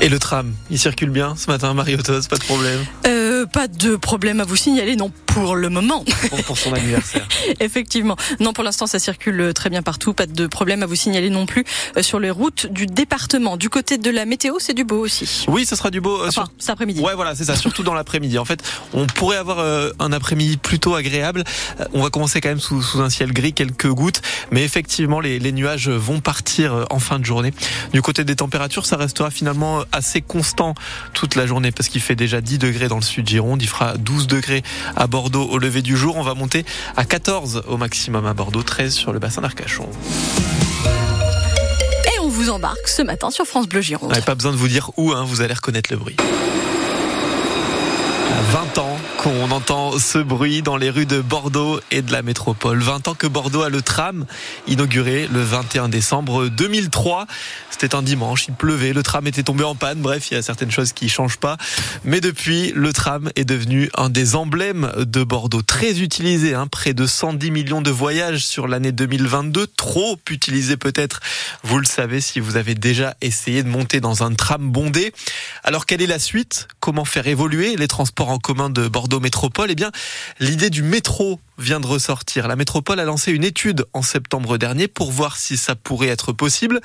Et le tram, il circule bien ce matin, Mariotos, pas de problème? Euh, Pas de problème à vous signaler, non, pour le moment. Pour, son anniversaire. Effectivement. Non, pour l'instant, ça circule très bien partout, pas de problème à vous signaler non plus euh, sur les routes du département. Du côté de la météo, c'est du beau aussi. Oui, ce sera du beau. Euh, enfin, cet après-midi. Ouais, voilà, c'est ça, surtout dans l'après-midi. En fait, on pourrait avoir euh, un après-midi plutôt agréable. On va commencer quand même sous, sous, un ciel gris, quelques gouttes, mais effectivement, les, les nuages vont partir en fin de journée. Du côté des températures, ça restera finalement assez constant toute la journée parce qu'il fait déjà 10 degrés dans le sud Gironde, il fera 12 degrés à Bordeaux au lever du jour, on va monter à 14 au maximum à Bordeaux, 13 sur le bassin d'Arcachon. Et on vous embarque ce matin sur France Bleu Gironde. pas besoin de vous dire où, hein, vous allez reconnaître le bruit. 20 ans qu'on entend ce bruit dans les rues de Bordeaux et de la métropole. 20 ans que Bordeaux a le tram inauguré le 21 décembre 2003. C'était un dimanche, il pleuvait, le tram était tombé en panne. Bref, il y a certaines choses qui changent pas. Mais depuis, le tram est devenu un des emblèmes de Bordeaux. Très utilisé, hein, près de 110 millions de voyages sur l'année 2022. Trop utilisé peut-être, vous le savez, si vous avez déjà essayé de monter dans un tram bondé. Alors quelle est la suite? Comment faire évoluer les transports en commun de Bordeaux Métropole Eh bien, l'idée du métro vient de ressortir. La métropole a lancé une étude en septembre dernier pour voir si ça pourrait être possible.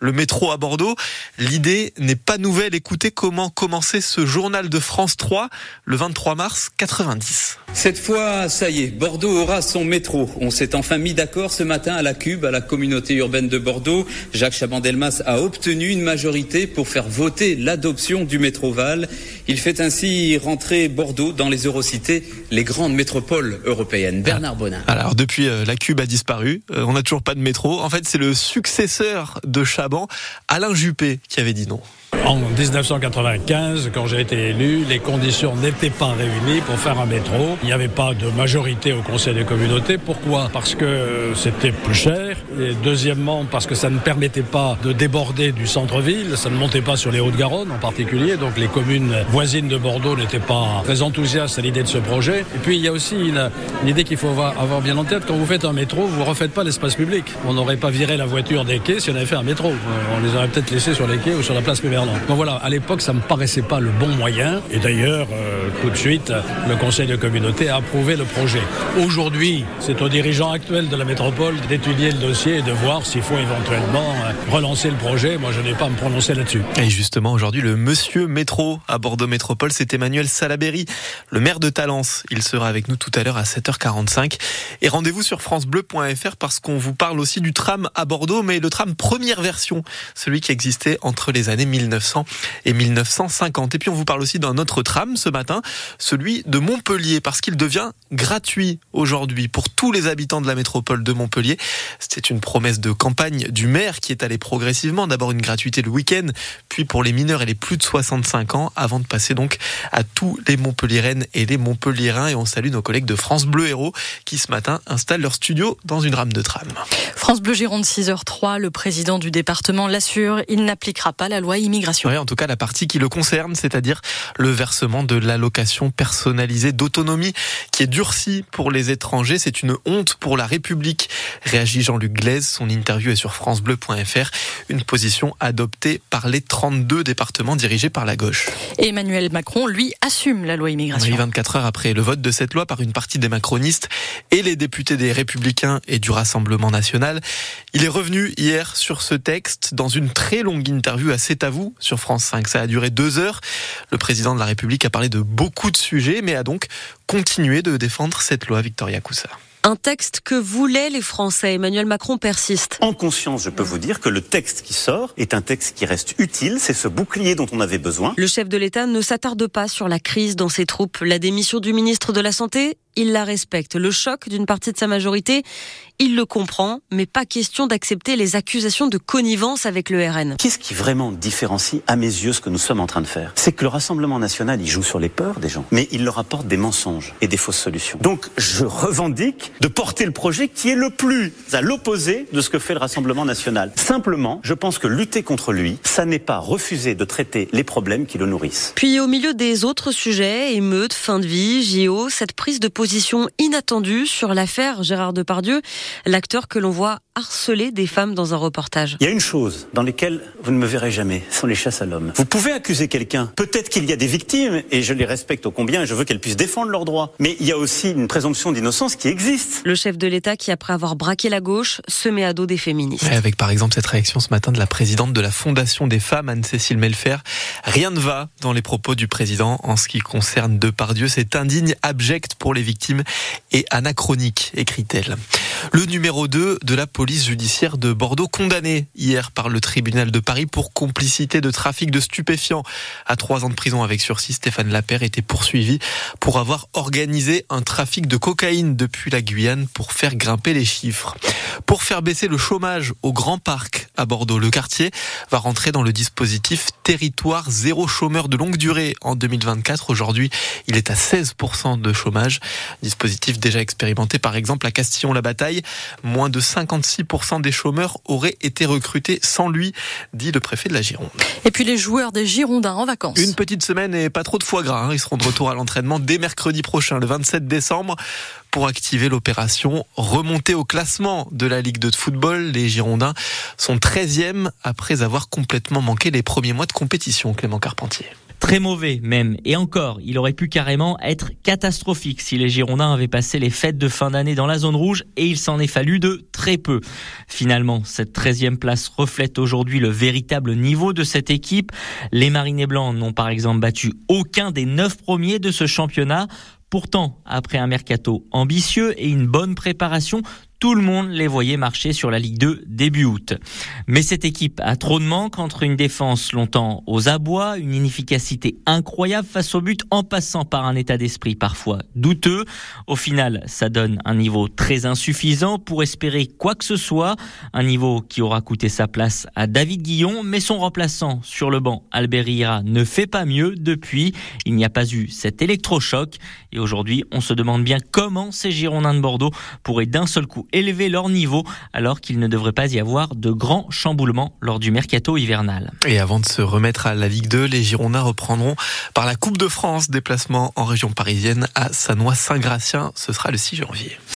Le métro à Bordeaux, l'idée n'est pas nouvelle. Écoutez comment commencer ce journal de France 3 le 23 mars 90. Cette fois, ça y est, Bordeaux aura son métro. On s'est enfin mis d'accord ce matin à la Cube, à la communauté urbaine de Bordeaux. Jacques Chabandelmas a obtenu une majorité pour faire voter l'adoption du métro Val. Il fait ainsi rentrer Bordeaux dans les eurocités, les grandes métropoles européennes. Bernard Bonin. Alors depuis, euh, la Cube a disparu. Euh, on n'a toujours pas de métro. En fait, c'est le successeur de Chaban, Alain Juppé, qui avait dit non. En 1995, quand j'ai été élu, les conditions n'étaient pas réunies pour faire un métro. Il n'y avait pas de majorité au Conseil des communautés. Pourquoi? Parce que c'était plus cher. Et deuxièmement, parce que ça ne permettait pas de déborder du centre-ville. Ça ne montait pas sur les Hauts-de-Garonne en particulier. Donc les communes voisines de Bordeaux n'étaient pas très enthousiastes à l'idée de ce projet. Et puis il y a aussi une, idée qu'il faut avoir bien en tête. Quand vous faites un métro, vous ne refaites pas l'espace public. On n'aurait pas viré la voiture des quais si on avait fait un métro. On les aurait peut-être laissés sur les quais ou sur la place Péverland. Donc voilà, à l'époque, ça me paraissait pas le bon moyen. Et d'ailleurs, euh, tout de suite, le Conseil de communauté a approuvé le projet. Aujourd'hui, c'est aux dirigeants actuels de la métropole d'étudier le dossier et de voir s'il faut éventuellement euh, relancer le projet. Moi, je n'ai pas à me prononcer là-dessus. Et justement, aujourd'hui, le monsieur métro à Bordeaux Métropole, c'est Emmanuel Salaberry, le maire de Talence. Il sera avec nous tout à l'heure à 7h45. Et rendez-vous sur francebleu.fr parce qu'on vous parle aussi du tram à Bordeaux, mais le tram première version, celui qui existait entre les années 1900 et 1950. Et puis on vous parle aussi d'un autre tram ce matin, celui de Montpellier, parce qu'il devient gratuit aujourd'hui pour tous les habitants de la métropole de Montpellier. C'était une promesse de campagne du maire qui est allée progressivement. D'abord une gratuité le week-end, puis pour les mineurs et les plus de 65 ans, avant de passer donc à tous les Montpelliéraines et les Montpelliérains. Et on salue nos collègues de France Bleu Héros qui ce matin installent leur studio dans une rame de tram. France Bleu Gironde 6h03, le président du département l'assure, il n'appliquera pas la loi immigration en tout cas la partie qui le concerne, c'est-à-dire le versement de l'allocation personnalisée d'autonomie qui est durcie pour les étrangers. C'est une honte pour la République, réagit Jean-Luc Glaise. Son interview est sur francebleu.fr. Une position adoptée par les 32 départements dirigés par la gauche. Emmanuel Macron, lui, assume la loi immigration. Oui, 24 heures après le vote de cette loi par une partie des macronistes et les députés des Républicains et du Rassemblement national. Il est revenu hier sur ce texte dans une très longue interview à C'est à vous sur France 5. Ça a duré deux heures. Le président de la République a parlé de beaucoup de sujets, mais a donc continué de défendre cette loi, Victoria Coussa. Un texte que voulaient les Français. Emmanuel Macron persiste. En conscience, je peux vous dire que le texte qui sort est un texte qui reste utile. C'est ce bouclier dont on avait besoin. Le chef de l'État ne s'attarde pas sur la crise dans ses troupes. La démission du ministre de la Santé il la respecte. Le choc d'une partie de sa majorité, il le comprend, mais pas question d'accepter les accusations de connivence avec le RN. Qu'est-ce qui vraiment différencie à mes yeux ce que nous sommes en train de faire? C'est que le Rassemblement national, il joue sur les peurs des gens, mais il leur apporte des mensonges et des fausses solutions. Donc je revendique de porter le projet qui est le plus à l'opposé de ce que fait le Rassemblement national. Simplement, je pense que lutter contre lui, ça n'est pas refuser de traiter les problèmes qui le nourrissent. Puis au milieu des autres sujets, émeutes, fin de vie, JO, cette prise de position position inattendue sur l'affaire Gérard Depardieu, l'acteur que l'on voit harcelé des femmes dans un reportage. Il y a une chose dans laquelle vous ne me verrez jamais, ce sont les chasses à l'homme. Vous pouvez accuser quelqu'un. Peut-être qu'il y a des victimes, et je les respecte au combien, et je veux qu'elles puissent défendre leurs droits. Mais il y a aussi une présomption d'innocence qui existe. Le chef de l'État qui, après avoir braqué la gauche, se met à dos des féministes. avec par exemple cette réaction ce matin de la présidente de la Fondation des femmes, Anne-Cécile Melfer. Rien ne va dans les propos du président en ce qui concerne Depardieu. C'est indigne, abject pour les victimes et anachronique, écrit-elle. Le numéro 2 de la police judiciaire de Bordeaux, condamné hier par le tribunal de Paris pour complicité de trafic de stupéfiants. À trois ans de prison avec sursis, Stéphane Lapère était poursuivi pour avoir organisé un trafic de cocaïne depuis la Guyane pour faire grimper les chiffres. Pour faire baisser le chômage au Grand Parc à Bordeaux, le quartier va rentrer dans le dispositif territoire zéro chômeur de longue durée en 2024. Aujourd'hui, il est à 16% de chômage. Dispositif déjà expérimenté par exemple à Castillon-la-Bataille. Moins de 56% des chômeurs auraient été recrutés sans lui, dit le préfet de la Gironde. Et puis les joueurs des Girondins en vacances. Une petite semaine et pas trop de foie gras. Hein. Ils seront de retour à l'entraînement dès mercredi prochain, le 27 décembre pour activer l'opération remonter au classement de la Ligue de football. Les Girondins sont 13e après avoir complètement manqué les premiers mois de compétition, Clément Carpentier. Très mauvais même. Et encore, il aurait pu carrément être catastrophique si les Girondins avaient passé les fêtes de fin d'année dans la zone rouge et il s'en est fallu de très peu. Finalement, cette 13e place reflète aujourd'hui le véritable niveau de cette équipe. Les Marinés Blancs n'ont par exemple battu aucun des neuf premiers de ce championnat. Pourtant, après un mercato ambitieux et une bonne préparation, tout le monde les voyait marcher sur la Ligue 2 début août. Mais cette équipe a trop de manques entre une défense longtemps aux abois, une inefficacité incroyable face au but en passant par un état d'esprit parfois douteux. Au final, ça donne un niveau très insuffisant pour espérer quoi que ce soit, un niveau qui aura coûté sa place à David Guillon, mais son remplaçant sur le banc, Albert Ira, ne fait pas mieux depuis. Il n'y a pas eu cet électrochoc et aujourd'hui, on se demande bien comment ces Girondins de Bordeaux pourraient d'un seul coup élever leur niveau alors qu'il ne devrait pas y avoir de grands chamboulements lors du mercato hivernal. Et avant de se remettre à la Ligue 2, les Girondins reprendront par la Coupe de France déplacement en région parisienne à Sanois-Saint-Gratien. Ce sera le 6 janvier.